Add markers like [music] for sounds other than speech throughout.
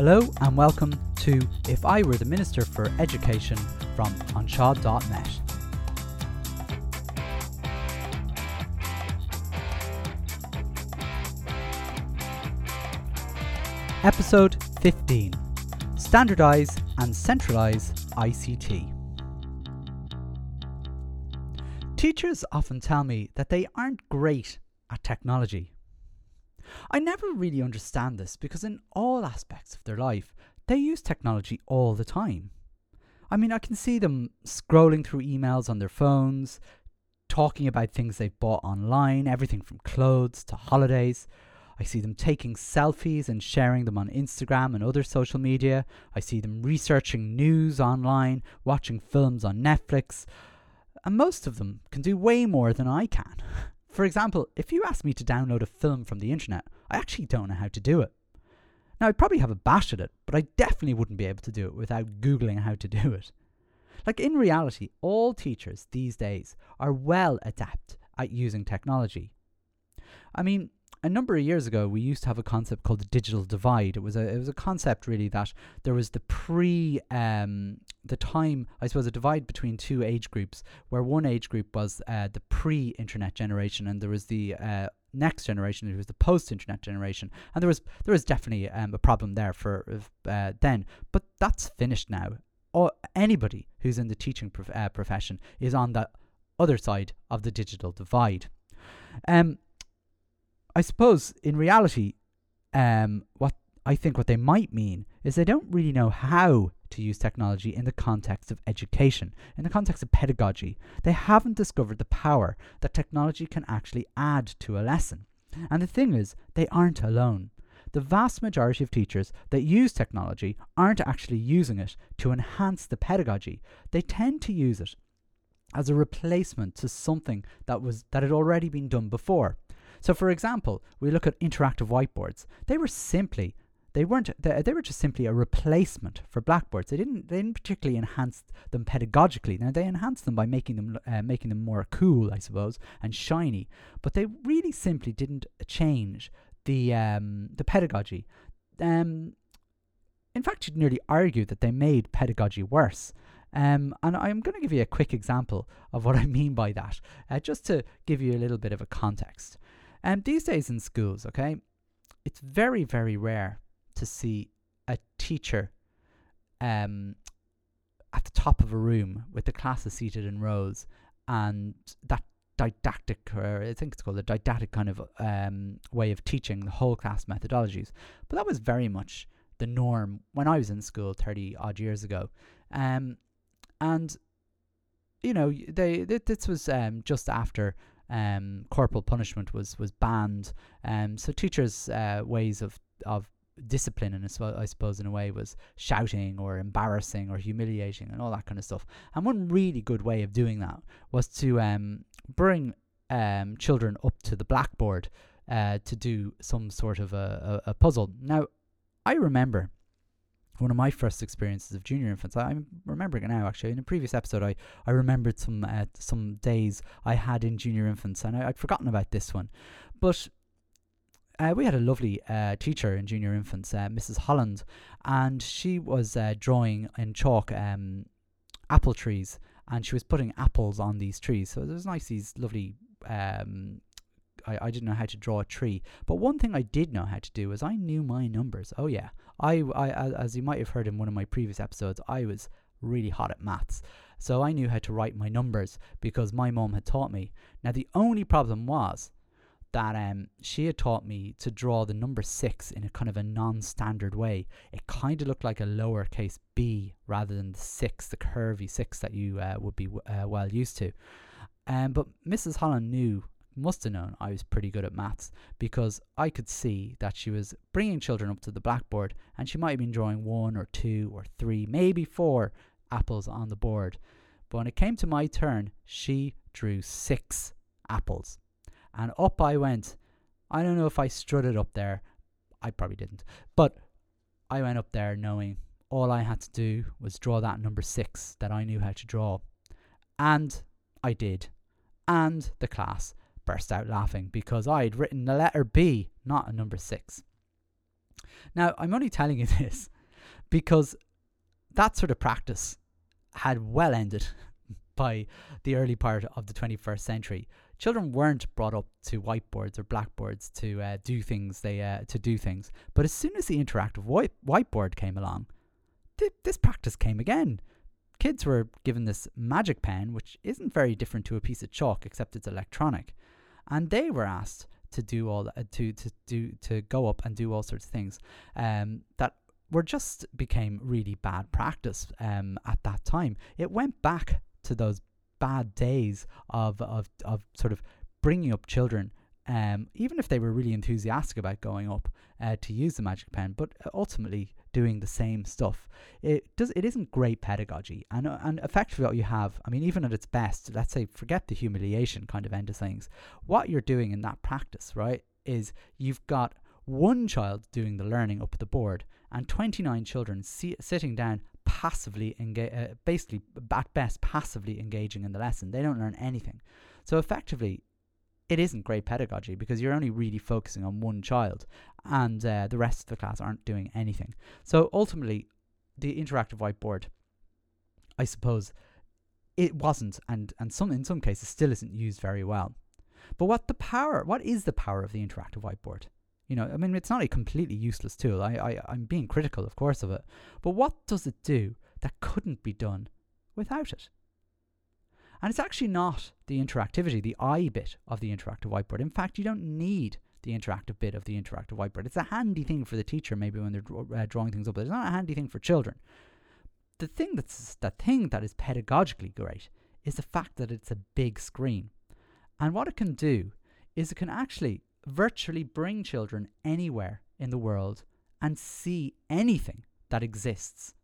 Hello and welcome to If I Were the Minister for Education from Anseo.net. Episode 15 Standardise and Centralise ICT. Teachers often tell me that they aren't great at technology. I never really understand this because, in all aspects of their life, they use technology all the time. I mean, I can see them scrolling through emails on their phones, talking about things they've bought online, everything from clothes to holidays. I see them taking selfies and sharing them on Instagram and other social media. I see them researching news online, watching films on Netflix. And most of them can do way more than I can. [laughs] For example, if you ask me to download a film from the internet, I actually don't know how to do it. Now, I'd probably have a bash at it, but I definitely wouldn't be able to do it without Googling how to do it. Like, in reality, all teachers these days are well adept at using technology. I mean, a number of years ago, we used to have a concept called the digital divide. It was a it was a concept really that there was the pre um, the time I suppose a divide between two age groups, where one age group was uh, the pre-internet generation, and there was the uh, next generation, it was the post-internet generation, and there was there was definitely um, a problem there for uh, then, but that's finished now. Or anybody who's in the teaching prof- uh, profession is on the other side of the digital divide. Um, I suppose in reality, um, what I think what they might mean is they don't really know how to use technology in the context of education, in the context of pedagogy. They haven't discovered the power that technology can actually add to a lesson. And the thing is, they aren't alone. The vast majority of teachers that use technology aren't actually using it to enhance the pedagogy. They tend to use it as a replacement to something that was that had already been done before. So, for example, we look at interactive whiteboards. They were simply they weren't they, were just simply a replacement for blackboards. They didn't they didn't particularly enhance them pedagogically. Now they enhanced them by making them uh, making them more cool, I suppose, and shiny. But they really simply didn't change the um, the pedagogy. Um, in fact, you'd nearly argue that they made pedagogy worse. Um, and I'm going to give you a quick example of what I mean by that, uh, just to give you a little bit of a context. And um, these days in schools, okay, it's very, very rare to see a teacher um, at the top of a room with the classes seated in rows and that didactic, or I think it's called a didactic kind of um, way of teaching the whole class methodologies. But that was very much the norm when I was in school 30 odd years ago. Um, and, you know, they, th- this was um, just after um, corporal punishment was was banned. Um, so teachers' uh, ways of of discipline, and I suppose in a way, was shouting or embarrassing or humiliating and all that kind of stuff. And one really good way of doing that was to um, bring um, children up to the blackboard uh, to do some sort of a, a, a puzzle. Now, I remember one of my first experiences of junior infants. I, am remembering it now. Actually, in a previous episode, I I remembered some uh, some days I had in junior infants, and I, would forgotten about this one. But uh, we had a lovely uh, teacher in junior infants, uh, Mrs. Holland, and she was uh, drawing in chalk um, apple trees, and she was putting apples on these trees. So it was nice, these lovely um, I, I didn't know how to draw a tree. But one thing I did know how to do was I knew my numbers. Oh yeah, I, I as you might have heard in one of my previous episodes, I was really hot at maths. So I knew how to write my numbers because my mom had taught me. Now the only problem was that um, she had taught me to draw the number six in a kind of a non-standard way. It kind of looked like a lowercase b rather than the six, the curvy six that you uh, would be uh, well used to. Um, but Mrs. Holland knew must have known I was pretty good at maths because I could see that she was bringing children up to the blackboard and she might have been drawing one or two or three, maybe four apples on the board. But when it came to my turn, she drew six apples. And up I went. I don't know if I strutted up there. I probably didn't. But I went up there knowing all I had to do was draw that number six that I knew how to draw. And I did. And the class burst out laughing because I'd written the letter B, not a number six. Now, I'm only telling you [laughs] this because that sort of practice had well ended [laughs] by the early part of the 21st century. Children weren't brought up to whiteboards or blackboards to uh, do things they uh, to do things. But as soon as the interactive white- whiteboard came along, th- this practice came again. Kids were given this magic pen, which isn't very different to a piece of chalk, except it's electronic, and they were asked to do all to to do to go up and do all sorts of things um, that were just became really bad practice um, at that time. It went back to those bad days of of of sort of bringing up children um, even if they were really enthusiastic about going up uh, to use the magic pen, but ultimately doing the same stuff. It does. It isn't great pedagogy, and uh, and effectively what you have. I mean, even at its best, let's say forget the humiliation kind of end of things. What you're doing in that practice, right, is you've got one child doing the learning up the board, and 29 children si- sitting down passively uh, basically at best passively engaging in the lesson. They don't learn anything. So effectively, it isn't great pedagogy because you're only really focusing on one child, and uh, the rest of the class aren't doing anything. So ultimately, the interactive whiteboard, I suppose, it wasn't, and and some in some cases still isn't used very well. But what the power? What is the power of the interactive whiteboard? You know, I mean, it's not a completely useless tool. I, I, I'm being critical, of course, of it. But what does it do that couldn't be done without it? And it's actually not the interactivity, the I bit of the interactive whiteboard. In fact, you don't need the interactive bit of the interactive whiteboard. It's a handy thing for the teacher, maybe when they're uh, drawing things up, but it's not a handy thing for children. The thing that's the thing that is pedagogically great is the fact that it's a big screen, and what it can do is it can actually virtually bring children anywhere in the world and see anything that exists.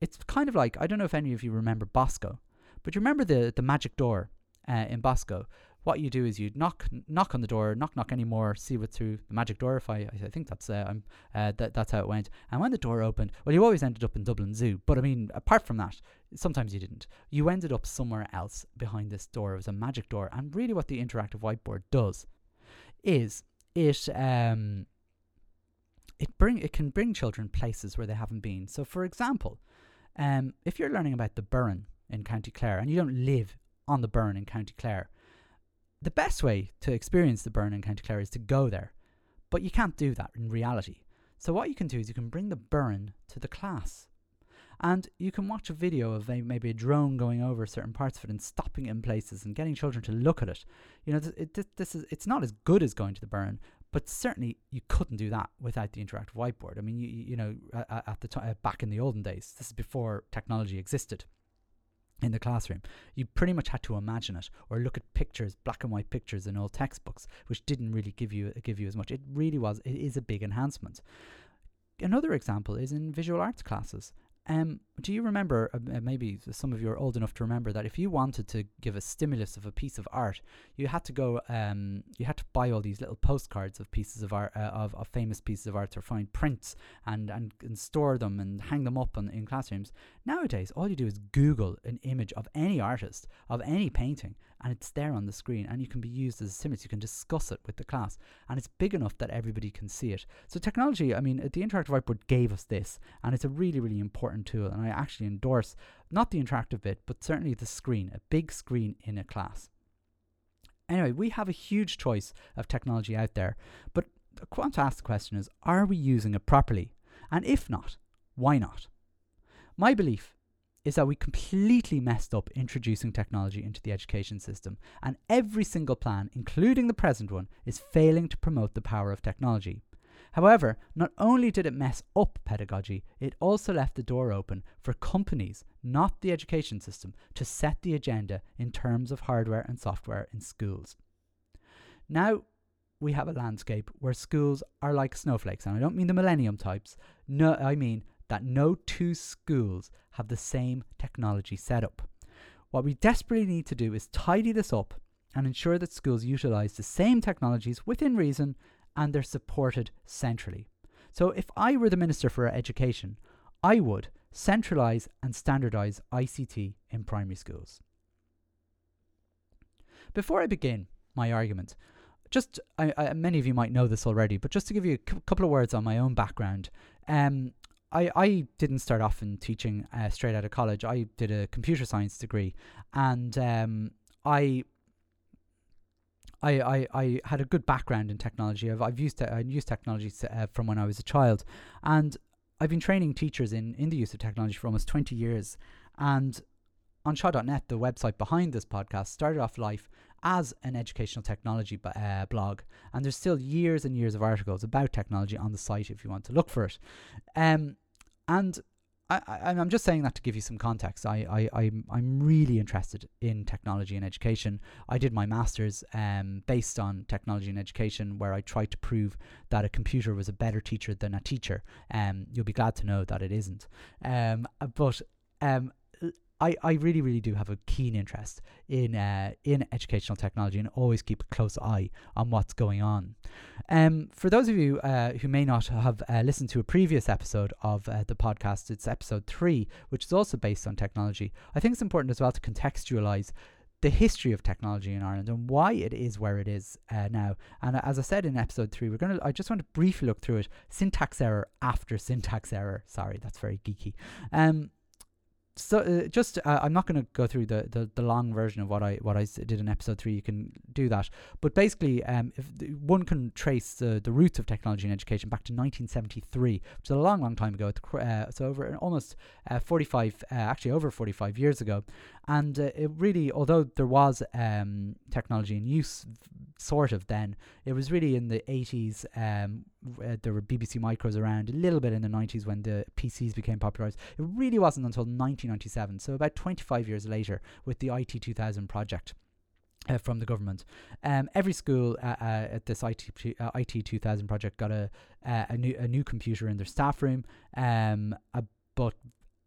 It's kind of like I don't know if any of you remember Bosco, but you remember the the magic door uh, in Bosco. What you do is you knock knock on the door, knock knock anymore, see what through the magic door. If I I think that's uh, I'm uh, that that's how it went. And when the door opened, well, you always ended up in Dublin Zoo. But I mean, apart from that, sometimes you didn't. You ended up somewhere else behind this door. It was a magic door. And really, what the interactive whiteboard does is it um it bring it can bring children places where they haven't been. So, for example, um, if you're learning about the Burren in County Clare and you don't live on the Burren in County Clare, the best way to experience the Burren in County Clare is to go there. But you can't do that in reality. So what you can do is you can bring the Burren to the class. And you can watch a video of a, maybe a drone going over certain parts of it and stopping it in places and getting children to look at it. You know, th- it, this is it's not as good as going to the Burren, but certainly you couldn't do that without the interactive whiteboard. I mean, you, you know, at, at the time uh, back in the olden days, this is before technology existed in the classroom. You pretty much had to imagine it or look at pictures, black and white pictures in old textbooks, which didn't really give you give you as much. It really was. It is a big enhancement. Another example is in visual arts classes. Um, do you remember? Uh, maybe some of you are old enough to remember that if you wanted to give a stimulus of a piece of art, you had to go. Um, you had to buy all these little postcards of pieces of art, uh, of, of famous pieces of art, or find prints and, and and store them and hang them up on, in classrooms. Nowadays, all you do is Google an image of any artist of any painting, and it's there on the screen and you can be used as a stimulus. You can discuss it with the class and it's big enough that everybody can see it. So technology, I mean, the interactive whiteboard gave us this and it's a really, really important tool. And I actually endorse not the interactive bit, but certainly the screen, a big screen in a class. Anyway, we have a huge choice of technology out there, but I want to ask the question is, are we using it properly? And if not, why not? My belief is that we completely messed up introducing technology into the education system, and every single plan, including the present one, is failing to promote the power of technology. However, not only did it mess up pedagogy, it also left the door open for companies, not the education system, to set the agenda in terms of hardware and software in schools. Now, we have a landscape where schools are like snowflakes, and I don't mean the millennium types. No, I mean that no two schools have the same technology setup. What we desperately need to do is tidy this up and ensure that schools utilize the same technologies within reason and they're supported centrally. So, if I were the Minister for Education, I would centralize and standardize ICT in primary schools. Before I begin my argument, just I, I, many of you might know this already, but just to give you a c- couple of words on my own background. Um, I, I didn't start off in teaching uh, straight out of college. I did a computer science degree, and um, I I, I, I had a good background in technology. I've, I've used te- I used technology uh, from when I was a child, and I've been training teachers in, in the use of technology for almost 20 years. And on Shaw.net, the website behind this podcast, started off life as an educational technology b- uh, blog. And there's still years and years of articles about technology on the site if you want to look for it. Um, and I, I, am just saying that to give you some context. I, I, I'm, I'm really interested in technology and education. I did my master's um, based on technology and education, where I tried to prove that a computer was a better teacher than a teacher. Um, you'll be glad to know that it isn't. Um, but um, I, I really, really do have a keen interest in uh, in educational technology and always keep a close eye on what's going on. Um, for those of you uh, who may not have uh, listened to a previous episode of uh, the podcast, it's episode three, which is also based on technology. I think it's important as well to contextualize the history of technology in Ireland and why it is where it is uh, now. And as I said in episode three, we're gonna. I just want to briefly look through it. Syntax error after syntax error. Sorry, that's very geeky. Um, so uh, just uh, I'm not going to go through the, the, the long version of what I what I did in episode three. You can do that, but basically, um, if one can trace the the roots of technology in education back to 1973, which is a long, long time ago. Uh, so over almost uh, 45, uh, actually over 45 years ago, and uh, it really, although there was um, technology in use, sort of then, it was really in the 80s. Um, there were BBC Micros around a little bit in the 90s when the PCs became popularized. It really wasn't until 1997, so about 25 years later, with the IT 2000 project. Uh, from the government, um, every school uh, uh, at this IT uh, IT 2000 project got a uh, a new a new computer in their staff room, um, but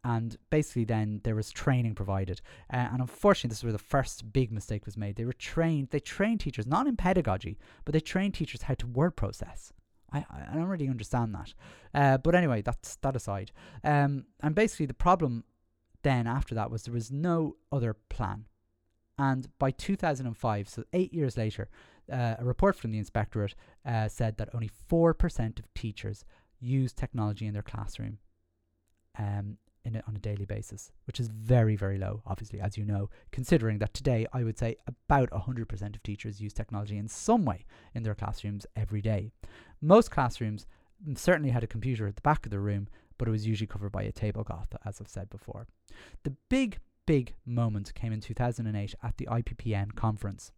and basically then there was training provided uh, and unfortunately this is where the first big mistake was made they were trained they trained teachers not in pedagogy but they trained teachers how to word process I, I don't really understand that. Uh, but anyway that's that aside. Um, and basically the problem then after that was there was no other plan. And by 2005, so eight years later, uh, a report from the inspectorate uh, said that only 4% of teachers use technology in their classroom. Um, in a, on a daily basis, which is very, very low, obviously, as you know, considering that today I would say about 100% of teachers use technology in some way in their classrooms every day. Most classrooms mm, certainly had a computer at the back of the room, but it was usually covered by a tablecloth, as I've said before. The big, big moment came in 2008 at the IPPN conference.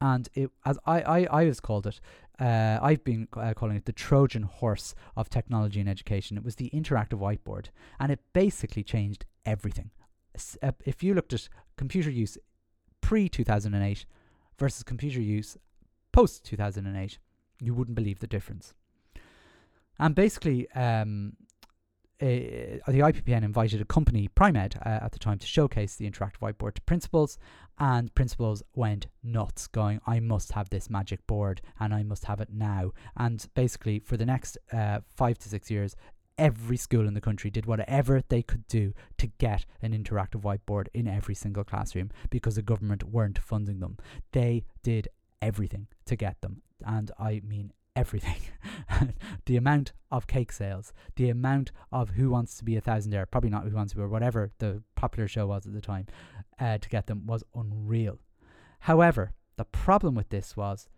And it, as I, I, I was called it, uh, I've been uh, calling it the Trojan horse of technology and education. It was the interactive whiteboard, and it basically changed everything. Uh, if you looked at computer use pre 2008 versus computer use post 2008, you wouldn't believe the difference. And basically, um, uh, the IPPN invited a company, Primed, uh, at the time to showcase the interactive whiteboard to principals, and principals went nuts, going, I must have this magic board and I must have it now. And basically, for the next uh, five to six years, every school in the country did whatever they could do to get an interactive whiteboard in every single classroom because the government weren't funding them. They did everything to get them. And I mean everything. [laughs] the amount of cake sales, the amount of Who Wants to Be a Thousandaire, probably not Who Wants to Be, or whatever the popular show was at the time, uh, to get them was unreal. However, the problem with this was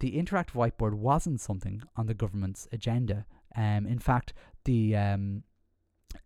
the interactive whiteboard wasn't something on the government's agenda. Um, in fact, the um,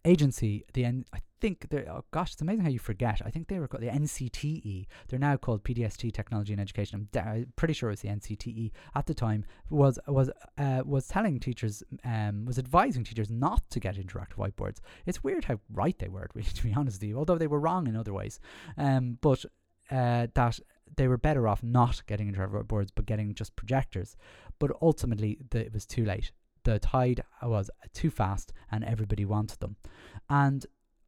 agency, the N- I think they're oh gosh, it's amazing how you forget. I think they were called the NCTE. They're now called PDST Technology and Education. I'm, pretty sure it was the NCTE at the time. Was was uh, was telling teachers, um, was advising teachers not to get interactive whiteboards. It's weird how right they were, [laughs] to be honest with you. Although they were wrong in other ways, um, but uh, that they were better off not getting interactive whiteboards, but getting just projectors. But ultimately, the, it was too late the tide was too fast and everybody wanted them. And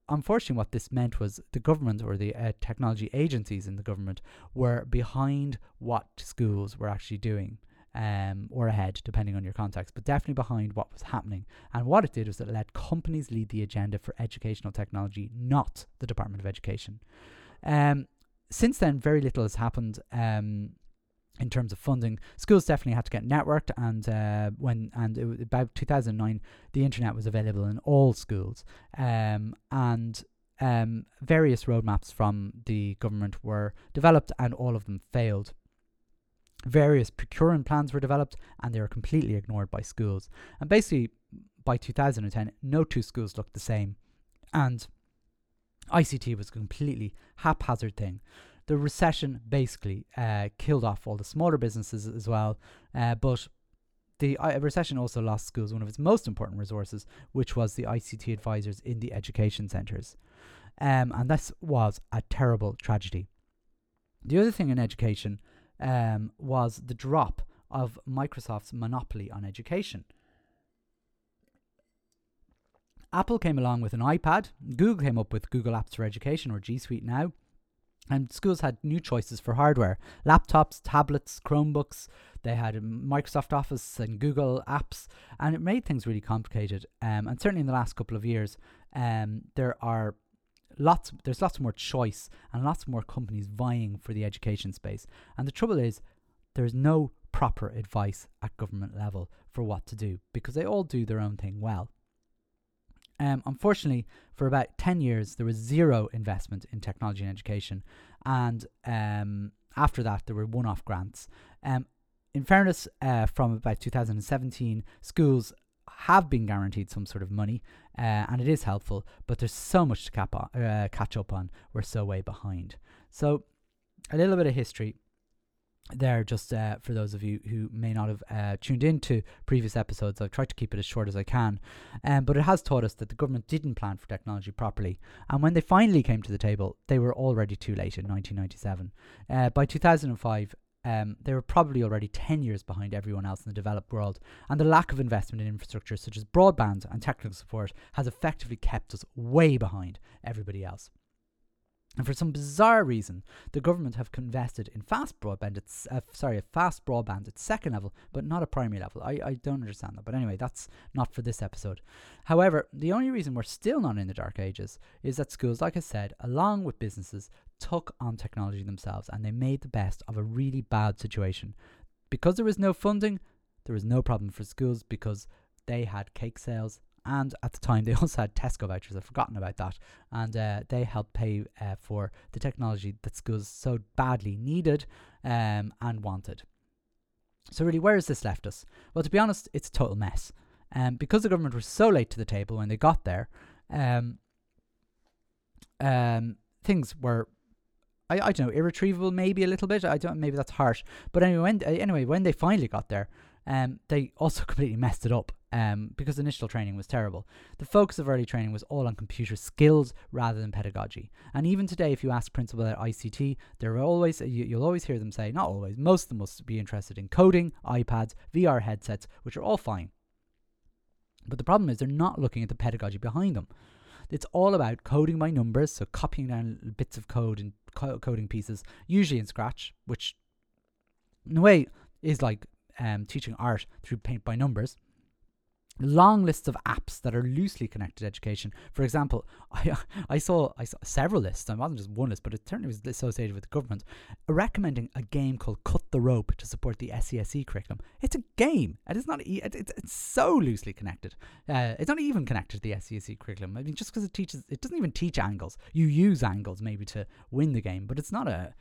unfortunately, what this meant was the government or the uh, technology agencies in the government were behind what schools were actually doing. Um, or ahead, depending on your context, but definitely behind what was happening. And what it did was it let companies lead the agenda for educational technology, not the Department of Education. Um, since then, very little has happened. Um, in terms of funding. Schools definitely had to get networked, and uh, when and it, about 2009, the internet was available in all schools, um, and um, various roadmaps from the government were developed, and all of them failed. Various procurement plans were developed, and they were completely ignored by schools. And basically, by 2010, no two schools looked the same, and ICT was a completely haphazard thing the recession basically uh, killed off all the smaller businesses as well. Uh, but the uh, recession also lost schools one of its most important resources, which was the ICT advisors in the education centres. Um, and this was a terrible tragedy. The other thing in education um, was the drop of Microsoft's monopoly on education. Apple came along with an iPad, Google came up with Google Apps for Education or G Suite now, and schools had new choices for hardware laptops, tablets, Chromebooks. They had Microsoft Office and Google apps, and it made things really complicated. Um, and certainly in the last couple of years, um, there are lots there's lots more choice and lots more companies vying for the education space. And the trouble is, there's no proper advice at government level for what to do because they all do their own thing well. Um, unfortunately, for about 10 years, there was zero investment in technology and education. And um, after that, there were one off grants. Um, in fairness, uh, from about 2017, schools have been guaranteed some sort of money, uh, and it is helpful, but there's so much to on, uh, catch up on. We're so way behind. So, a little bit of history there just uh, for those of you who may not have uh, tuned in to previous episodes i've tried to keep it as short as i can um, but it has taught us that the government didn't plan for technology properly and when they finally came to the table they were already too late in 1997 uh, by 2005 um, they were probably already 10 years behind everyone else in the developed world, and the lack of investment in infrastructure such as broadband and technical support has effectively kept us way behind everybody else. And for some bizarre reason, the government have invested in fast broadband. It's uh, sorry, fast broadband at second level, but not a primary level. I, I don't understand that. But anyway, that's not for this episode. However, the only reason we're still not in the dark ages is that schools, like I said, along with businesses, took on technology themselves and they made the best of a really bad situation. Because there was no funding, there was no problem for schools because they had cake sales and at the time they [laughs] also had Tesco vouchers. I've forgotten about that, and uh, they helped pay uh, for the technology that schools so badly needed um, and wanted. So really, where has this left us? Well, to be honest, it's a total mess. Um, because the government was so late to the table when they got there, um, um, things were I, I don't know irretrievable maybe a little bit I don't maybe that's harsh but anyway when anyway when they finally got there um, they also [laughs] completely messed it up um, because initial training was terrible. The focus of early training was all on computer skills rather than pedagogy. And even today, if you ask principals at ICT, they're always you, you'll always hear them say, not always, most of them must be interested in coding, iPads, VR headsets, which are all fine. But the problem is they're not looking at the pedagogy behind them. It's all about coding by numbers, so copying down bits of code and co- coding pieces, usually in Scratch, which in a way is like um, teaching art through paint by numbers long lists of apps that are loosely connected to education. For example, [laughs] I I saw I saw several lists. It wasn't just one list, but it certainly was associated with the government, recommending a game called Cut the Rope to support the SESE curriculum. It's a game. and It is not. It, it's it's so loosely connected. Uh, it's not even connected to the SESE curriculum. I mean, just because it teaches, it doesn't even teach angles. You use angles maybe to win the game, but it's not a.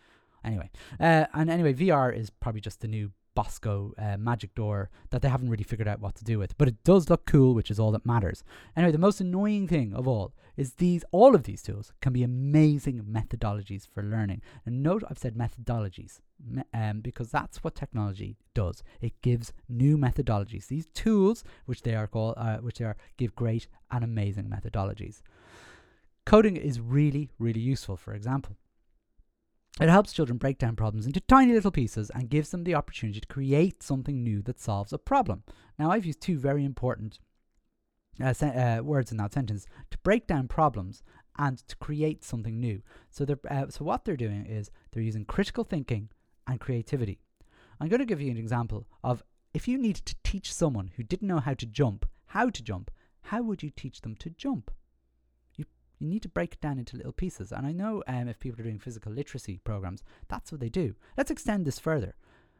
Anyway, uh, and anyway, VR is probably just the new Bosco uh, magic door that they haven't really figured out what to do with. But it does look cool, which is all that matters. Anyway, the most annoying thing of all is these all of these tools can be amazing methodologies for learning. And note I've said methodologies me- um, because that's what technology does. It gives new methodologies. These tools, which they are called, uh, which they are, give great and amazing methodologies. Coding is really, really useful. For example, it helps children break down problems into tiny little pieces and gives them the opportunity to create something new that solves a problem. Now, I've used two very important uh, uh, words in that sentence to break down problems and to create something new. So, uh, so what they're doing is they're using critical thinking and creativity. I'm going to give you an example of if you needed to teach someone who didn't know how to jump how to jump, how would you teach them to jump? You need to break it down into little pieces. And I know um, if people are doing physical literacy programs, that's what they do. Let's extend this further.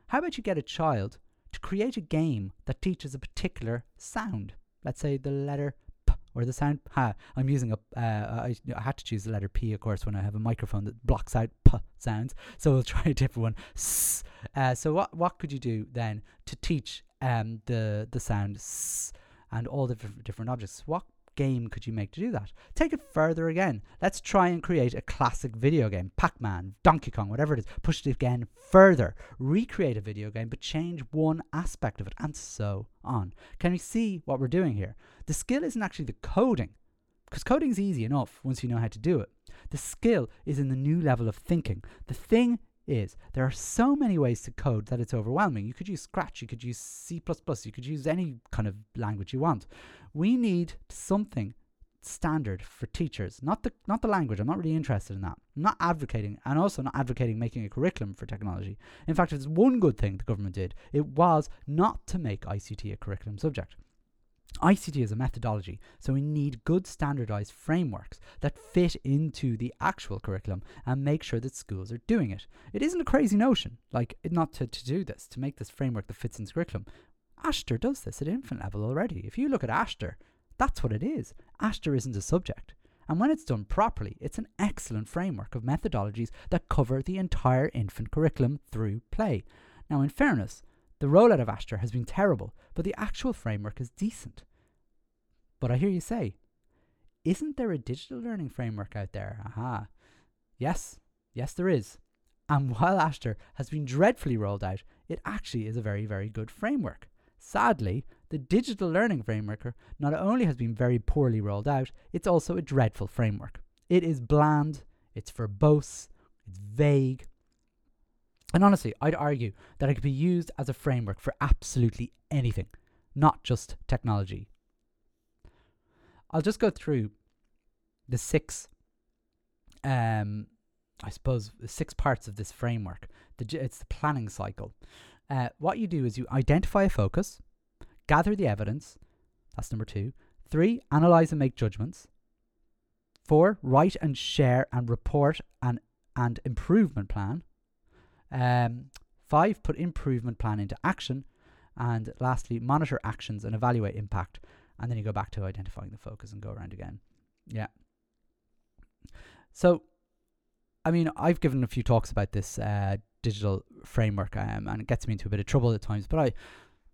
How about you get a child to create a game that teaches a particular sound? Let's say the letter P or the sound Ha. I'm using a. Uh, I, I had to choose the letter P, of course, when I have a microphone that blocks out P sounds. [laughs] So we'll try a different one. S. Uh, so what what could you do then to teach um the the sound S and all the different objects? What game could you make to do that? Take it further again. Let's try and create a classic video game Pac Man, Donkey Kong, whatever it is. Push it again further. Recreate a video game, but change one aspect of it, and so on. Can we see what we're doing here? The skill isn't actually the coding, because coding is easy enough once you know how to do it. The skill is in the new level of thinking. The thing is there are so many ways to code that it's overwhelming. You could use Scratch, you could use C++, you could use any kind of language you want. We need something standard for teachers, not the not the language. I'm not really interested in that. I'm not advocating and also not advocating making a curriculum for technology. In fact, if there's one good thing the government did, it was not to make ICT a curriculum subject. ICT is a methodology, so we need good standardized frameworks that fit into the actual curriculum and make sure that schools are doing it. It isn't a crazy notion, like not to, to do this, to make this framework that fits into curriculum. Aistear does this at infant level already. If you look at Aistear, that's what it is. Aistear isn't a subject. And when it's done properly, it's an excellent framework of methodologies that cover the entire infant curriculum through play. Now, in fairness, the rollout of Aistear has been terrible, but the actual framework is decent. But I hear you say, isn't there a digital learning framework out there? Aha. Yes, yes, there is. And while Aistear has been dreadfully rolled out, it actually is a very, very good framework. Sadly, the digital learning framework not only has been very poorly rolled out, it's also a dreadful framework. It is bland, it's verbose, it's vague, and honestly, I'd argue that it could be used as a framework for absolutely anything, not just technology. I'll just go through the six, um, I suppose, the six parts of this framework. The, it's the planning cycle. Uh, what you do is you identify a focus, gather the evidence. That's number two. Three, analyze and make judgments. Four, write and share and report an and improvement plan. Um, five, put improvement plan into action. And lastly, monitor actions and evaluate impact. And then you go back to identifying the focus and go around again. Yeah. So, I mean, I've given a few talks about this uh, digital framework, um, and it gets me into a bit of trouble at times. But I,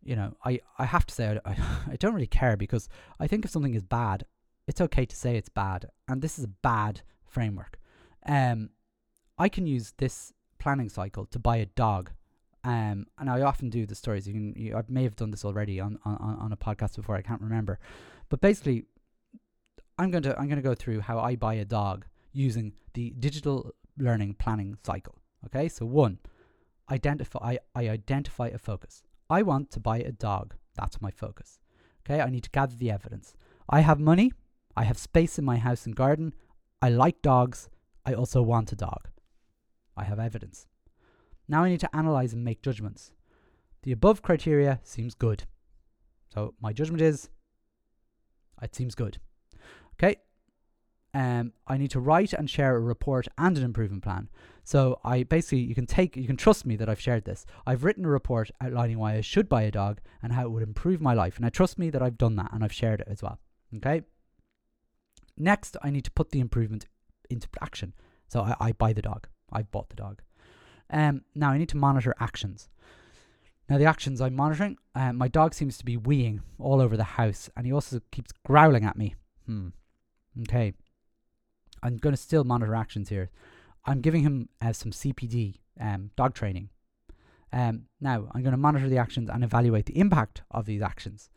you know, I, I have to say I, [laughs] I don't really care because I think if something is bad, it's okay to say it's bad, and this is a bad framework. Um, I can use this planning cycle to buy a dog. Um, and I often do the stories. You can, you, I may have done this already on, on, on a podcast before. I can't remember, but basically, I'm going to I'm going to go through how I buy a dog using the digital learning planning cycle. Okay, so one, identify I, I identify a focus. I want to buy a dog. That's my focus. Okay, I need to gather the evidence. I have money. I have space in my house and garden. I like dogs. I also want a dog. I have evidence. Now I need to analyze and make judgments. The above criteria seems good. So my judgment is it seems good. Okay. Um, I need to write and share a report and an improvement plan. So I basically you can take you can trust me that I've shared this. I've written a report outlining why I should buy a dog and how it would improve my life. And I trust me that I've done that and I've shared it as well. Okay. Next, I need to put the improvement into action. So I, I buy the dog. I've bought the dog. Um, now I need to monitor actions. Now the actions I'm monitoring, uh, my dog seems to be weeing all over the house, and he also keeps growling at me. Hmm. Okay. I'm going to still monitor actions here. I'm giving him uh, some CPD, um, dog training. Um, now I'm going to monitor the actions and evaluate the impact of these actions.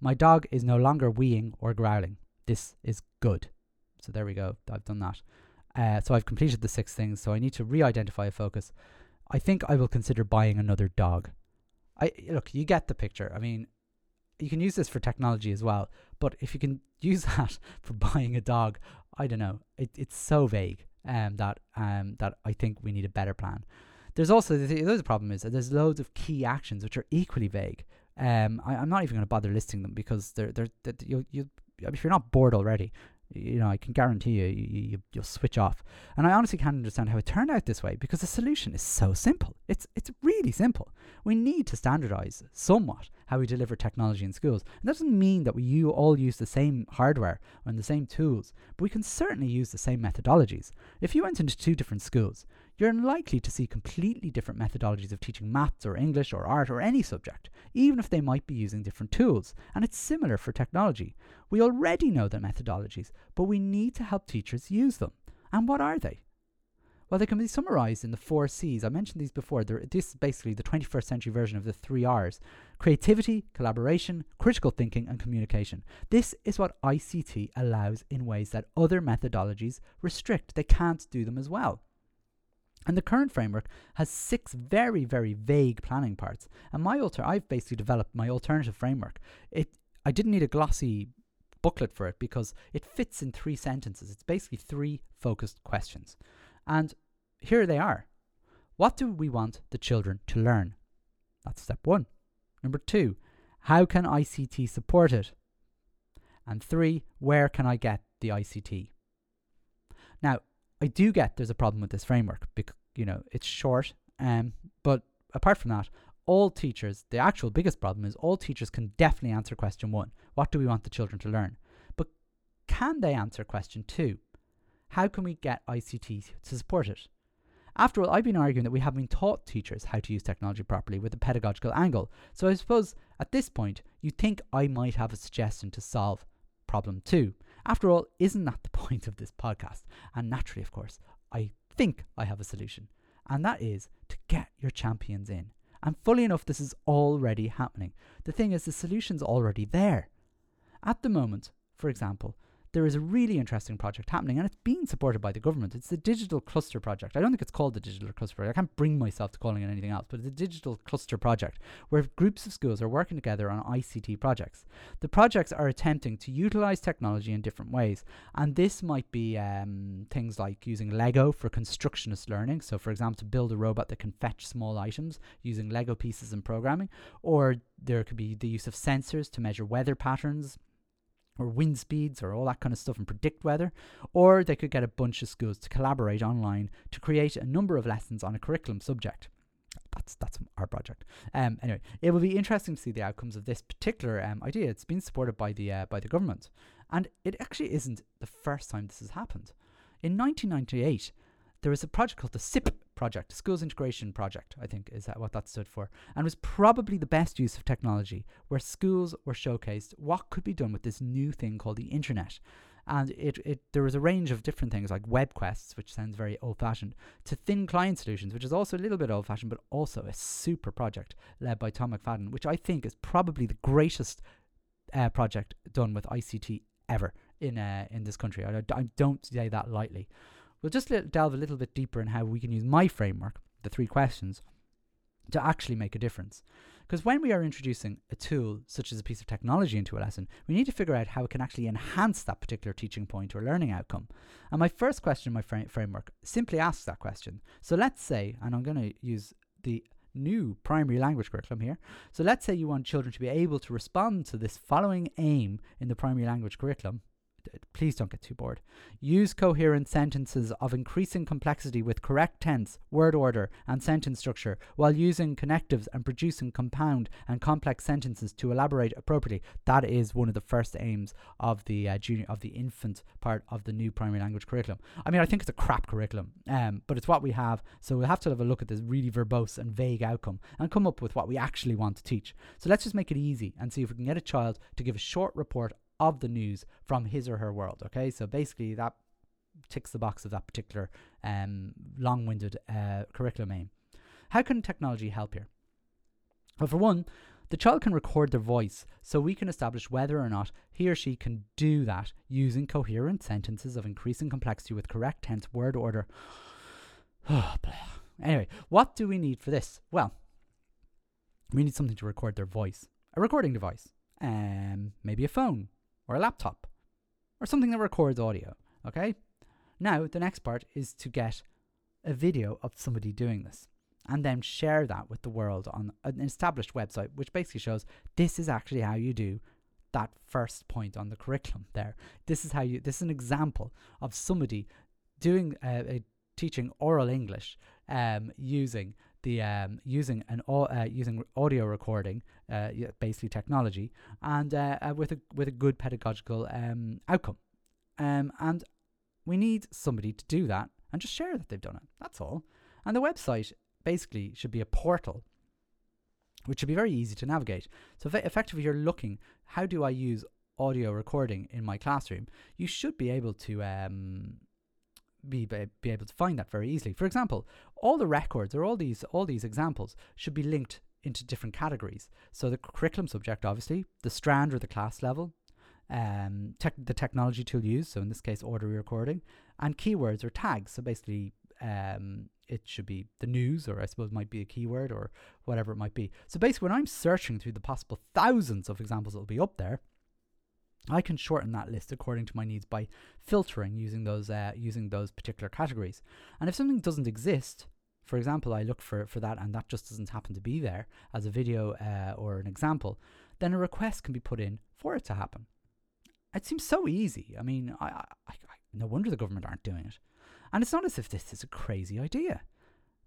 My dog is no longer weeing or growling. This is good. So there we go. I've done that. Uh, so I've completed the six things. So I need to re-identify a focus. I think I will consider buying another dog. I look, you get the picture. I mean, you can use this for technology as well, but if you can [laughs] use that for buying a dog, I don't know. It, it's so vague um, that um, that I think we need a better plan. There's also the, the other problem is that there's loads of key actions which are equally vague. Um, I, am not even going to bother listing them because they're they're, they're you you if you're not bored already, you know, I can guarantee you, you, you you'll switch off. And I honestly can't understand how it turned out this way because the solution is so simple. It's it's really simple. We need to standardize somewhat how we deliver technology in schools. And that doesn't mean that we you all use the same hardware and the same tools, but we can certainly use the same methodologies. If you went into two different schools, you're unlikely to see completely different methodologies of teaching maths or English or art or any subject, even if they might be using different tools. And it's similar for technology. We already know the methodologies, but we need to help teachers use them. And what are they? Well, they can be summarized in the four C's. I mentioned these before. They're, this is basically the 21st century version of the three R's creativity, collaboration, critical thinking, and communication. This is what ICT allows in ways that other methodologies restrict. They can't do them as well. And the current framework has six very, very vague planning parts. And my alter, I've basically developed my alternative framework. It, I didn't need a glossy booklet for it because it fits in three sentences. It's basically three focused questions. And here they are. What do we want the children to learn? That's step one. Number two, how can ICT support it? And three, where can I get the ICT? Now, I do get there's a problem with this framework because you know it's short. Um, but apart from that, all teachers, the actual biggest problem is all teachers can definitely answer question one. What do we want the children to learn? But can they answer question two? How can we get ICT to support it? After all, I've been arguing that we haven't been taught teachers how to use technology properly with a pedagogical angle. So I suppose at this point, you think I might have a suggestion to solve problem two. After all, isn't that the [laughs] point of this podcast? And naturally, of course, I think I have a solution. And that is to get your champions in. And fully enough, this is already happening. The thing is, the solution's already there. At the moment, for example, there is a really interesting project happening and it's being supported by the government. It's the Digital Cluster Project. I don't think it's called the Digital Cluster Project. I can't bring myself to calling it anything else, but it's a Digital Cluster Project where groups of schools are working together on ICT projects. The projects are attempting to utilize technology in different ways, and this might be um, things like using Lego for constructionist learning. So, for example, to build a robot that can fetch small items using Lego pieces and programming, or there could be the use of sensors to measure weather patterns or wind speeds or all that kind of stuff and predict weather, or they could get a bunch of schools to collaborate online to create a number of lessons on a curriculum subject. That's that's our project. Um, anyway, it will be interesting to see the outcomes of this particular um, idea. It's been supported by the uh, by the government, and it actually isn't the first time this has happened. In 1998, there was a project called the SIP project, Schools Integration Project, I think is that what that stood for, and was probably the best use of technology where schools were showcased what could be done with this new thing called the internet. And it, it there was a range of different things like web quests, which sounds very old fashioned, to thin client solutions, which is also a little bit old fashioned, but also a super project led by Tom McFadden, which I think is probably the greatest uh, project done with ICT ever in uh, in this country. I, I don't say that lightly. We'll just delve a little bit deeper in how we can use my framework, the three questions, to actually make a difference. Because when we are introducing a tool such as a piece of technology into a lesson, we need to figure out how it can actually enhance that particular teaching point or learning outcome. And my first question in my fra- framework simply asks that question. So let's say, and I'm going to use the new primary language curriculum here. So let's say you want children to be able to respond to this following aim in the primary language curriculum please don't get too bored. Use coherent sentences of increasing complexity with correct tense, word order, and sentence structure, while using connectives and producing compound and complex sentences to elaborate appropriately. That is one of the first aims of the uh, junior of the infant part of the new primary language curriculum. I mean, I think it's a crap curriculum, um, but it's what we have. So we'll have to have a look at this really verbose and vague outcome and come up with what we actually want to teach. So let's just make it easy and see if we can get a child to give a short report of the news from his or her world. Okay, so basically that ticks the box of that particular um, long-winded uh, curriculum aim. How can technology help here? Well, for one, the child can record their voice, so we can establish whether or not he or she can do that using coherent sentences of increasing complexity with correct tense, word order. [sighs] anyway, what do we need for this? Well, we need something to record their voice, a recording device, um, maybe a phone, or a laptop or something that records audio. Okay? Now, the next part is to get a video of somebody doing this and then share that with the world on an established website, which basically shows this is actually how you do that first point on the curriculum there. This is how you, this is an example of somebody doing uh, teaching oral English um, using the um, using an uh, using audio recording, uh, basically technology, and uh, uh, with a with a good pedagogical um, outcome. Um, and we need somebody to do that and just share that they've done it. That's all. And the website basically should be a portal which should be very easy to navigate. So effectively you're looking, how do I use audio recording in my classroom? You should be able to um, be, be able to find that very easily. For example, all the records or all these all these examples should be linked into different categories. So the curriculum subject, obviously, the strand or the class level, um, tech, the technology tool used, so in this case, audio recording, and keywords or tags. So basically, um, it should be the news, or I suppose might be a keyword, or whatever it might be. So basically, when I'm searching through the possible thousands of examples that will be up there, I can shorten that list according to my needs by filtering using those uh, using those particular categories. And if something doesn't exist, for example, I look for for that and that just doesn't happen to be there as a video uh, or an example, then a request can be put in for it to happen. It seems so easy. I mean, I, I, I no wonder the government aren't doing it. And it's not as if this is a crazy idea.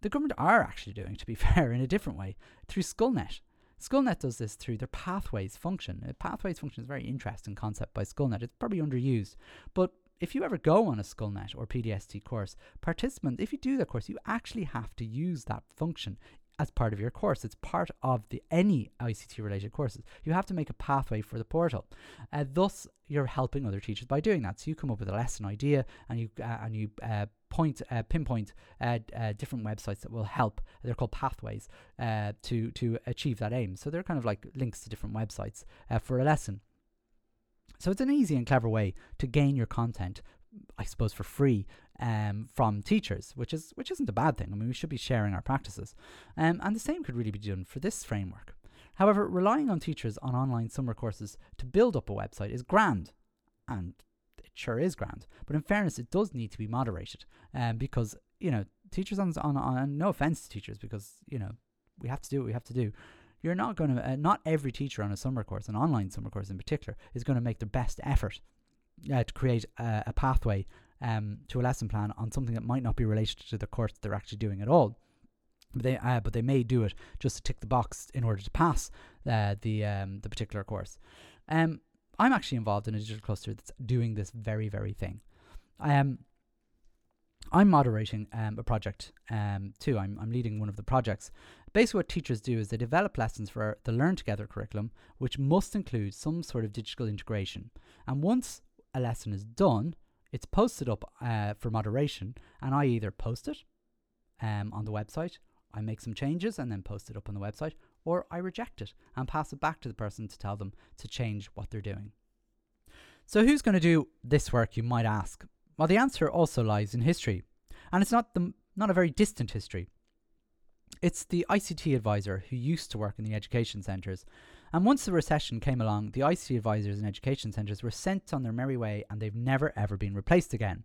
The government are actually doing, it, to be [laughs] fair, in a different way through Scoilnet. Scoilnet does this through their pathways function. A pathways function is a very interesting concept by Scoilnet. It's probably underused, but if you ever go on a Scoilnet or PDST course, participant, if you do the course, you actually have to use that function as part of your course. It's part of the any ICT related courses. You have to make a pathway for the portal. Uh, thus, you're helping other teachers by doing that. So you come up with a lesson idea and you uh, and you uh, point uh, pinpoint uh, uh, different websites that will help. They're called pathways to to achieve that aim. So they're kind of like links to different websites for a lesson. So it's an easy and clever way to gain your content, I suppose, for free um, from teachers, which is which isn't a bad thing. I mean, we should be sharing our practices, um, and the same could really be done for this framework. However, relying on teachers on online summer courses to build up a website is grand, and it sure is grand. But in fairness, it does need to be moderated, um, because you know teachers on on, on no offense to teachers, because you know we have to do what we have to do you're not going to uh, not every teacher on a summer course an online summer course in particular is going to make the best effort uh, to create a, a pathway um, to a lesson plan on something that might not be related to the course they're actually doing at all. But they, uh, but they may do it just to tick the box in order to pass uh, the um, the particular course. Um, I'm actually involved in a digital cluster that's doing this very very thing. Um, I'm moderating um, a project um, too. I'm, I'm leading one of the projects. Basically, what teachers do is they develop lessons for the Learn Together curriculum, which must include some sort of digital integration. And once a lesson is done, it's posted up uh, for moderation, and I either post it um, on the website, I make some changes and then post it up on the website, or I reject it and pass it back to the person to tell them to change what they're doing. So, who's going to do this work, you might ask? Well, the answer also lies in history, and it's not, the, not a very distant history. It's the ICT advisor who used to work in the education centres and once the recession came along, the ICT advisors in education centres were sent on their merry way and they've never ever been replaced again.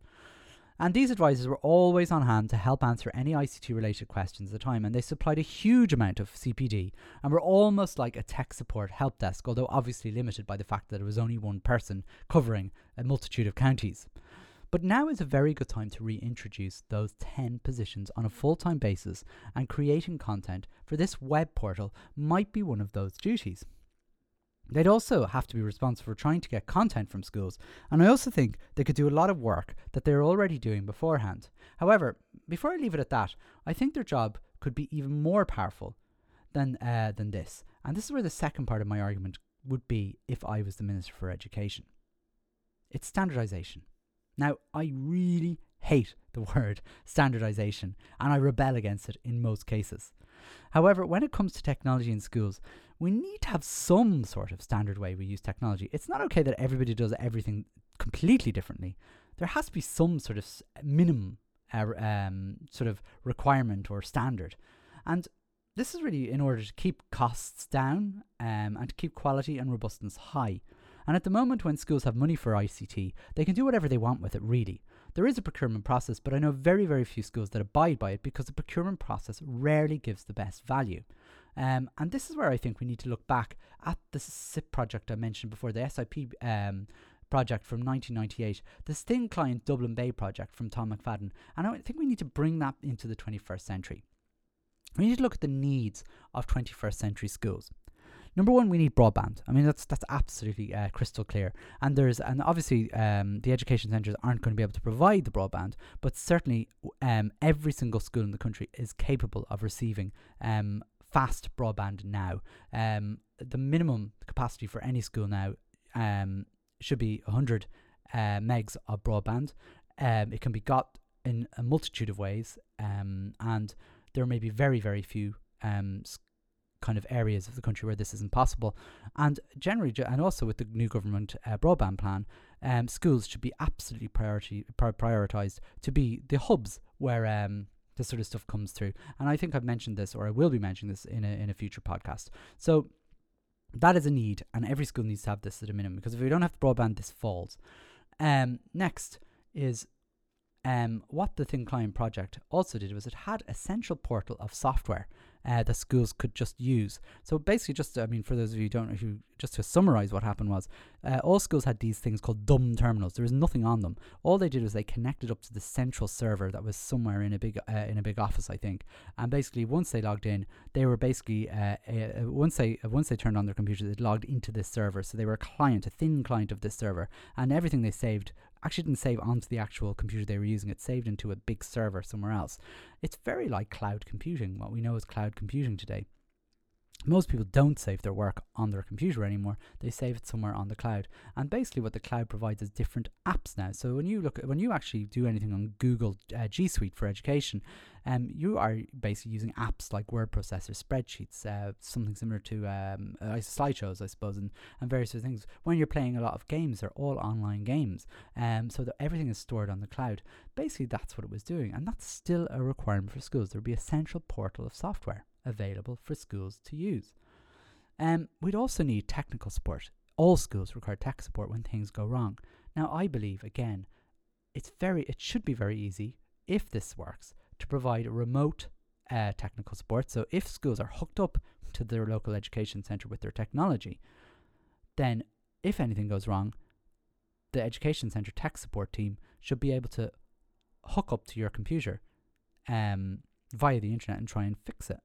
And these advisors were always on hand to help answer any ICT related questions at the time, and they supplied a huge amount of CPD and were almost like a tech support help desk, although obviously limited by the fact that it was only one person covering a multitude of counties. But now is a very good time to reintroduce those 10 positions on a full time basis, and creating content for this web portal might be one of those duties. They'd also have to be responsible for trying to get content from schools, and I also think they could do a lot of work that they're already doing beforehand. However, before I leave it at that, I think their job could be even more powerful than uh, than this, and this is where the second part of my argument would be if I was the Minister for Education. It's standardization. Now, I really hate the [laughs] word standardization and I rebel against it in most cases. However, when it comes to technology in schools, we need to have some sort of standard way we use technology. It's not okay that everybody does everything completely differently. There has to be some sort of minimum uh, um, sort of requirement or standard. And this is really in order to keep costs down um, and to keep quality and robustness high. And at the moment, when schools have money for ICT, they can do whatever they want with it, really. There is a procurement process, but I know very, very few schools that abide by it because the procurement process rarely gives the best value. Um, and this is where I think we need to look back at the SIP project I mentioned before, the SIP um, project from 1998, the Thin Client Dublin Bay project from Tom McFadden. And I think we need to bring that into the 21st century. We need to look at the needs of 21st century schools. Number one, we need broadband. I mean, that's that's absolutely uh, crystal clear. And there's and obviously um, the education centres aren't going to be able to provide the broadband, but certainly um, every single school in the country is capable of receiving um, fast broadband now. Um, the minimum capacity for any school now um, should be 100 uh, megs of broadband. Um, it can be got in a multitude of ways, and there may be very, very few um, kind of areas of the country where this isn't possible. And generally, and also with the new government uh, broadband plan, um, schools should be absolutely priority prioritized to be the hubs where um, this sort of stuff comes through. And I think I've mentioned this, or I will be mentioning this in a in a future podcast. So that is a need, and every school needs to have this at a minimum because if we don't have broadband, this falls. Um, next is um, what the Thin Client project also did was it had a central portal of software uh, that schools could just use. So basically, just I mean, for those of you who don't, if you just to summarize what happened was, uh, all schools had these things called dumb terminals. There was nothing on them. All they did was they connected up to the central server that was somewhere in a big uh, in a big office, I think. And basically, once they logged in, they were basically uh, once they once they turned on their computer, they logged into this server. So they were a client, a thin client of this server, and everything they saved actually didn't save onto the actual computer they were using. It saved into a big server somewhere else. It's very like cloud computing, what we know as cloud computing today most people don't save their work on their computer anymore. They save it somewhere on the cloud. And basically, what the cloud provides is different apps now. So when you look, at, when you actually do anything on Google uh, G Suite for education, um, you are basically using apps like word processor, spreadsheets, uh, something similar to um, uh, slideshows, I suppose, and, and various other things. When you're playing a lot of games, they're all online games. Um, so that everything is stored on the cloud. Basically, that's what it was doing, and that's still a requirement for schools. There would be a central portal of software available for schools to use. Um, we'd also need technical support. All schools require tech support when things go wrong. Now, I believe again, it's very, it should be very easy if this works to provide remote uh, technical support. So, if schools are hooked up to their local education centre with their technology, then if anything goes wrong, the education centre tech support team should be able to hook up to your computer um, via the internet and try and fix it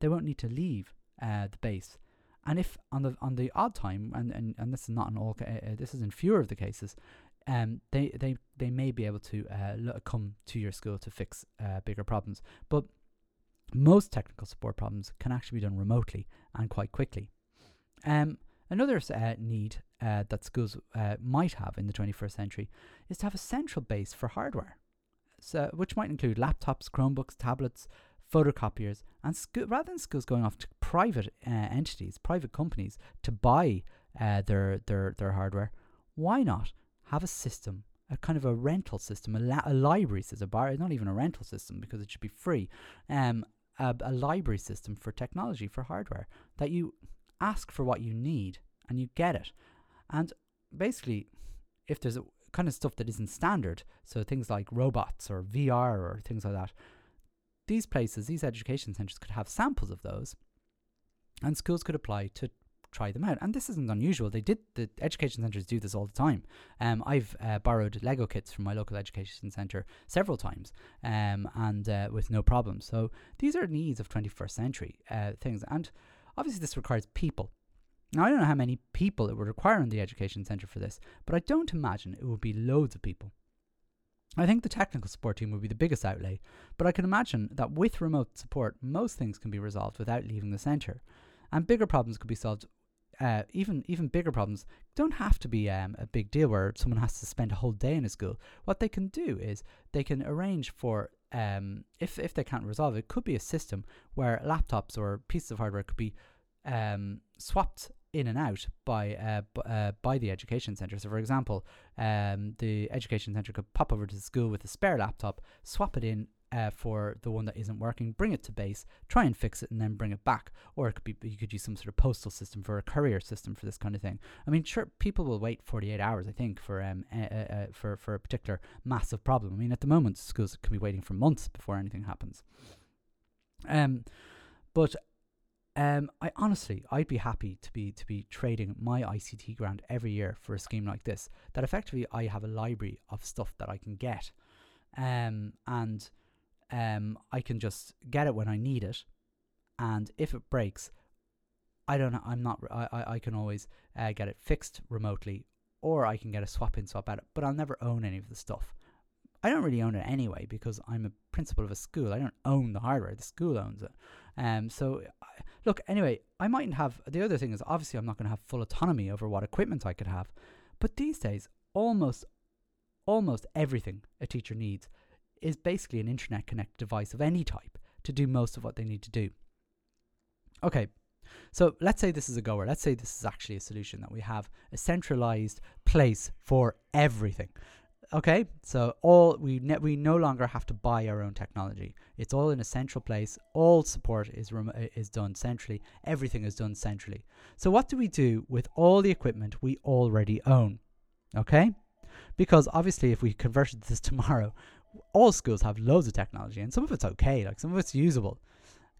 they won't need to leave uh, the base. And if on the on the odd time, and, and, and this is not in all, uh, uh, this is in fewer of the cases, um, they they they may be able to uh, come to your school to fix uh, bigger problems. But most technical support problems can actually be done remotely and quite quickly. Um, another uh, need uh, that schools uh, might have in the 21st century is to have a central base for hardware, so which might include laptops, Chromebooks, tablets, photocopiers, and sco- rather than schools going off to private uh, entities, private companies to buy uh, their their their hardware, why not have a system, a kind of a rental system, a, la- a library system, bar, not even a rental system because it should be free, um, a, a library system for technology for hardware that you ask for what you need and you get it, and basically, if there's a kind of stuff that isn't standard, so things like robots or VR or things like that, these places, these education centres, could have samples of those, and schools could apply to try them out. And this isn't unusual. They did the education centres do this all the time. Um, I've uh, borrowed Lego kits from my local education centre several times, um, and uh, with no problem. So these are needs of 21st century uh, things, and obviously this requires people. Now I don't know how many people it would require in the education centre for this, but I don't imagine it would be loads of people. I think the technical support team would be the biggest outlay, but I can imagine that with remote support, most things can be resolved without leaving the centre. And bigger problems could be solved. Uh, even even bigger problems don't have to be um, a big deal where someone has to spend a whole day in a school. What they can do is they can arrange for um, if if they can't resolve it, could be a system where laptops or pieces of hardware could be um, swapped in and out by uh, b- uh, by the education centre. So, for example, um, the education centre could pop over to the school with a spare laptop, swap it in uh, for the one that isn't working, bring it to base, try and fix it, and then bring it back. Or it could be you could use some sort of postal system for a courier system for this kind of thing. I mean, sure, people will wait 48 hours, I think, for um for for a particular massive problem. I mean, at the moment, schools can be waiting for months before anything happens. Um, but Um, I honestly, I'd be happy to be to be trading my ICT grant every year for a scheme like this. That effectively, I have a library of stuff that I can get, um, and um, I can just get it when I need it, and if it breaks, I don't. I'm not. I I, I can always uh, get it fixed remotely, or I can get a swap in, swap out. It. But I'll never own any of the stuff. I don't really own it anyway because I'm a principal of a school. I don't own the hardware; the school owns it. Um, so look, anyway, I mightn't have. The other thing is, obviously, I'm not going to have full autonomy over what equipment I could have. But these days, almost, almost everything a teacher needs is basically an internet connected device of any type to do most of what they need to do. Okay, so let's say this is a goer. Let's say this is actually a solution that we have a centralized place for everything. Okay, so all we ne- we no longer have to buy our own technology. It's all in a central place. All support is rem- is done centrally. Everything is done centrally. So what do we do with all the equipment we already own? Okay, because obviously if we converted this [laughs] tomorrow, all schools have loads of technology, and some of it's okay, like some of it's usable.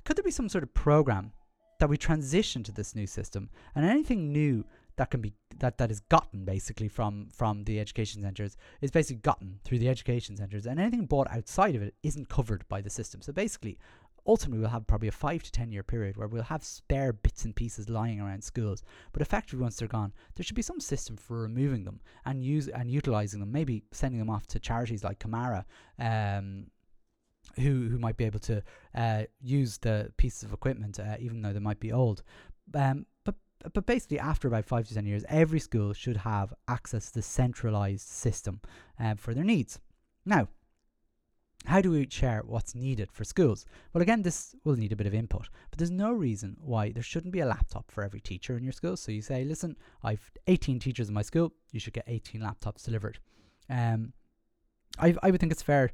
Could there be some sort of program that we transition to this new system, and anything new that can be that that is gotten basically from from the education centres is basically gotten through the education centres, and anything bought outside of it isn't covered by the system. So basically, ultimately we'll have probably a five to ten year period where we'll have spare bits and pieces lying around schools. But effectively, once they're gone, there should be some system for removing them and use and utilizing them. Maybe sending them off to charities like Camara. Um, who, who might be able to uh, use the pieces of equipment, uh, even though they might be old. Um, but basically, after about five to ten years, every school should have access to the centralized system uh, for their needs. Now, how do we share what's needed for schools? Well, again, this will need a bit of input, but there's no reason why there shouldn't be a laptop for every teacher in your school. So you say, listen, I've 18 teachers in my school, you should get 18 laptops delivered. Um, I, I would think it's fair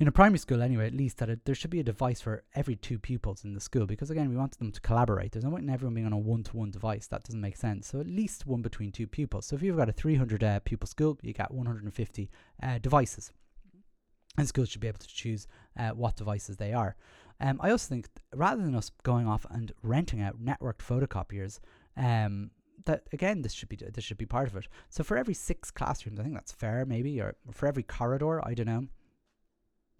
in a primary school anyway, at least that it, there should be a device for every two pupils in the school because again, we want them to collaborate. There's no point in everyone being on a one-to-one device. That doesn't make sense. So at least one between two pupils. So if you've got a 300 uh, pupil school, you get 150 uh, devices and schools should be able to choose uh, what devices they are. Um, I also think rather than us going off and renting out networked photocopiers, um, that again this should be this should be part of it. So for every six classrooms, I think that's fair, maybe, or for every corridor, I don't know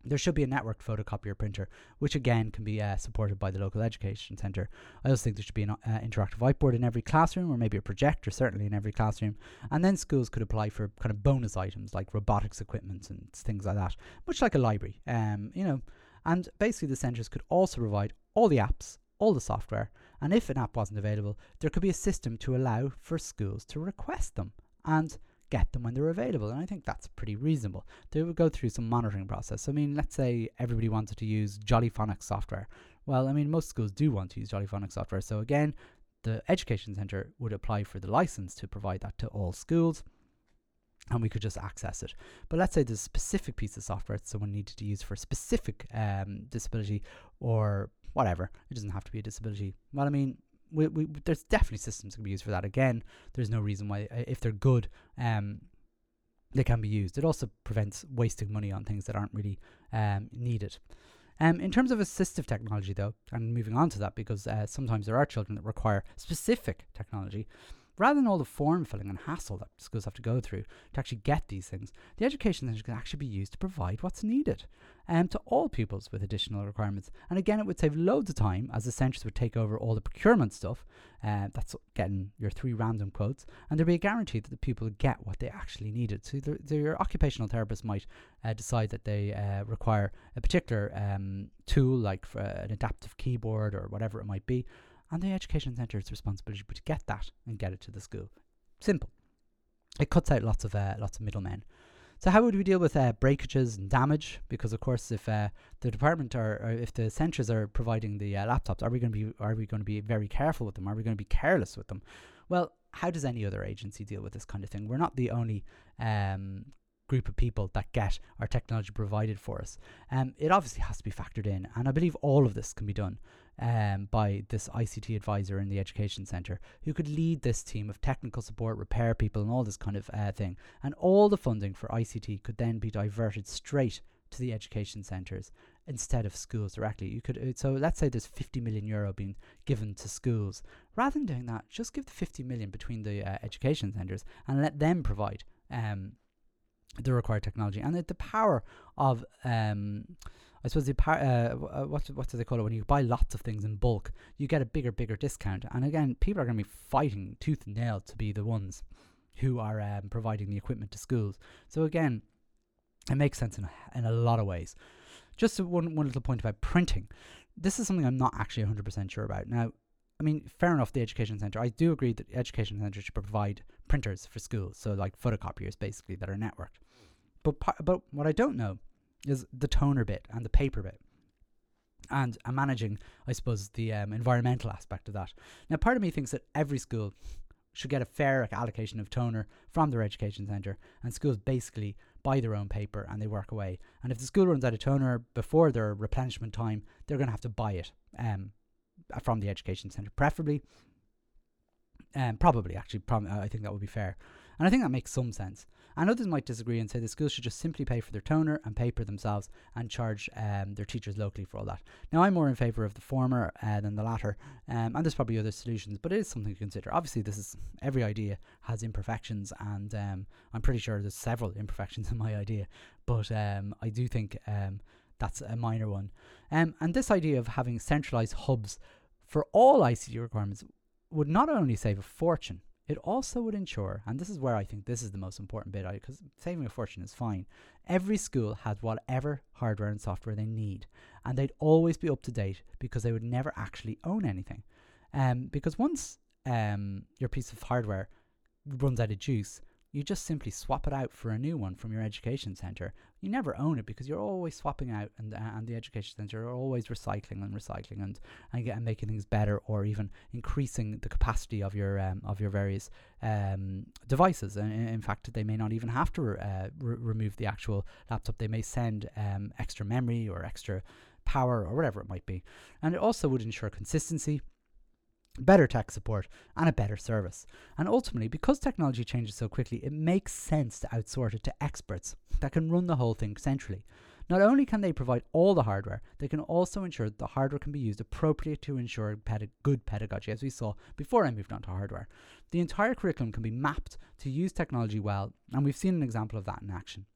there should be a networked photocopier printer, which again can be uh, supported by the local education centre. I also think there should be an uh, interactive whiteboard in every classroom, or maybe a projector, certainly in every classroom. And then schools could apply for kind of bonus items like robotics equipment and things like that, much like a library. Um, you know, and basically the centres could also provide all the apps, all the software, and if an app wasn't available, there could be a system to allow for schools to request them. And get them when they're available. And I think that's pretty reasonable. They would go through some monitoring process. I mean, let's say everybody wanted to use Jolly Phonics software. Well, I mean, most schools do want to use Jolly Phonics software. So again, the Education Centre would apply for the license to provide that to all schools and we could just access it. But let's say there's a specific piece of software that someone needed to use for a specific um, disability or whatever. It doesn't have to be a disability. Well, I mean, we, we, there's definitely systems that can be used for that. Again, there's no reason why if they're good, um, they can be used. It also prevents wasting money on things that aren't really um, needed. Um, in terms of assistive technology, though, and moving on to that, because uh, sometimes there are children that require specific technology, rather than all the form filling and hassle that schools have to go through to actually get these things, the education centre can actually be used to provide what's needed um, to all pupils with additional requirements. And again, it would save loads of time as the centres would take over all the procurement stuff. Uh, that's getting your three random quotes, and there'd be a guarantee that the people get what they actually needed. So the, the, your occupational therapist might uh, decide that they uh, require a particular um, tool, like an adaptive keyboard or whatever it might be, and the education centre's responsibility to get that and get it to the school. Simple. It cuts out lots of uh, lots of middlemen. So how would we deal with uh, breakages and damage? Because of course, if uh, the department or, or, if the centres are providing the uh, laptops, are we going to be are we going to be very careful with them? Are we going to be careless with them? Well, how does any other agency deal with this kind of thing? We're not the only um, group of people that get our technology provided for us. Um, it obviously has to be factored in, and I believe all of this can be done um, by this ICT advisor in the education centre who could lead this team of technical support, repair people, and all this kind of uh, thing. And all the funding for ICT could then be diverted straight to the education centres instead of schools directly. You could uh, so let's say there's 50 million euro being given to schools. Rather than doing that, just give the 50 million between the uh, education centres and let them provide um, the required technology and the, the power of um, I suppose the par- uh, uh what what do they call it when you buy lots of things in bulk, you get a bigger bigger discount. And again, people are going to be fighting tooth and nail to be the ones who are um, providing the equipment to schools. So again, it makes sense in a, in a lot of ways. Just one one little point about printing. This is something I'm not actually 100% sure about. Now, I mean, fair enough, the education centre. I do agree that the education centre should provide printers for schools, so like photocopiers basically that are networked. But but what I don't know is the toner bit and the paper bit. And I'm managing, I suppose, the um, environmental aspect of that. Now, part of me thinks that every school should get a fair allocation of toner from their education centre, and schools basically buy their own paper and they work away. And if the school runs out of toner before their replenishment time, they're going to have to buy it um, from the education centre, preferably. Um, probably, actually, prom- I think that would be fair. And I think that makes some sense. And others might disagree and say the schools should just simply pay for their toner and paper themselves and charge um, their teachers locally for all that. Now, I'm more in favour of the former uh, than the latter, um, and there's probably other solutions, but it is something to consider. Obviously, this is every idea has imperfections, and um, I'm pretty sure there's several imperfections in my idea, but um, I do think um, that's a minor one. Um, and this idea of having centralised hubs for all ICT requirements would not only save a fortune, it also would ensure, and this is where I think this is the most important bit, because saving a fortune is fine. Every school had whatever hardware and software they need, and they'd always be up to date because they would never actually own anything. Um, because once um, your piece of hardware runs out of juice, you just simply swap it out for a new one from your education centre. You never own it because you're always swapping out, and uh, and the education centre are always recycling and recycling and and, get, and making things better, or even increasing the capacity of your um, of your various um, devices. And in fact, they may not even have to uh, re- remove the actual laptop. They may send um, extra memory or extra power or whatever it might be, and it also would ensure consistency better tech support, and a better service. And ultimately, because technology changes so quickly, it makes sense to outsource it to experts that can run the whole thing centrally. Not only can they provide all the hardware, they can also ensure that the hardware can be used appropriately to ensure good pedagogy, as we saw before I moved on to hardware. The entire curriculum can be mapped to use technology well, and we've seen an example of that in action.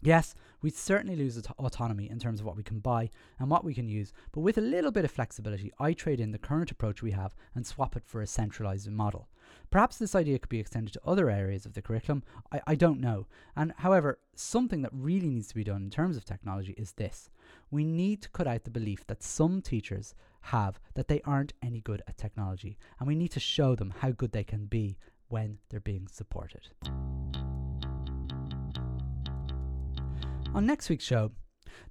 Yes, we certainly lose autonomy in terms of what we can buy and what we can use, but with a little bit of flexibility, I trade in the current approach we have and swap it for a centralized model. Perhaps this idea could be extended to other areas of the curriculum. I, I don't know. And however, something that really needs to be done in terms of technology is this we need to cut out the belief that some teachers have that they aren't any good at technology, and we need to show them how good they can be when they're being supported. On next week's show,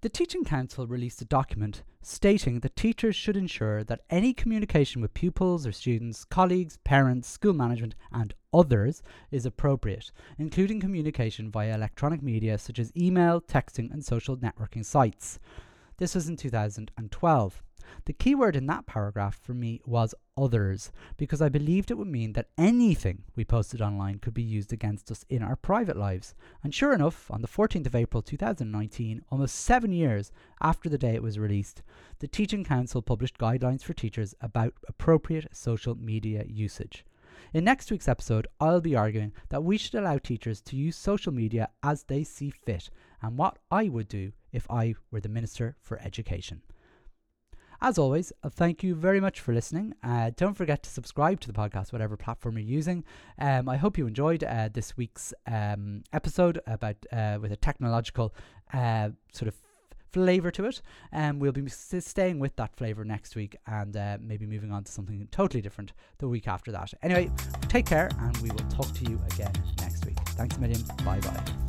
the Teaching Council released a document stating that teachers should ensure that any communication with pupils or students, colleagues, parents, school management, and others is appropriate, including communication via electronic media such as email, texting, and social networking sites. This was in 2012. The key word in that paragraph for me was others, because I believed it would mean that anything we posted online could be used against us in our private lives. And sure enough, on the 14th of April 2019, almost seven years after the day it was released, the Teaching Council published guidelines for teachers about appropriate social media usage. In next week's episode, I'll be arguing that we should allow teachers to use social media as they see fit and what I would do if I were the Minister for Education. As always, uh, thank you very much for listening. Uh, don't forget to subscribe to the podcast, whatever platform you're using. Um, I hope you enjoyed uh, this week's um, episode about uh, with a technological uh, sort of flavor to it. And um, we'll be staying with that flavor next week and uh, maybe moving on to something totally different the week after that. Anyway, take care and we will talk to you again next week. Thanks a million. Bye bye.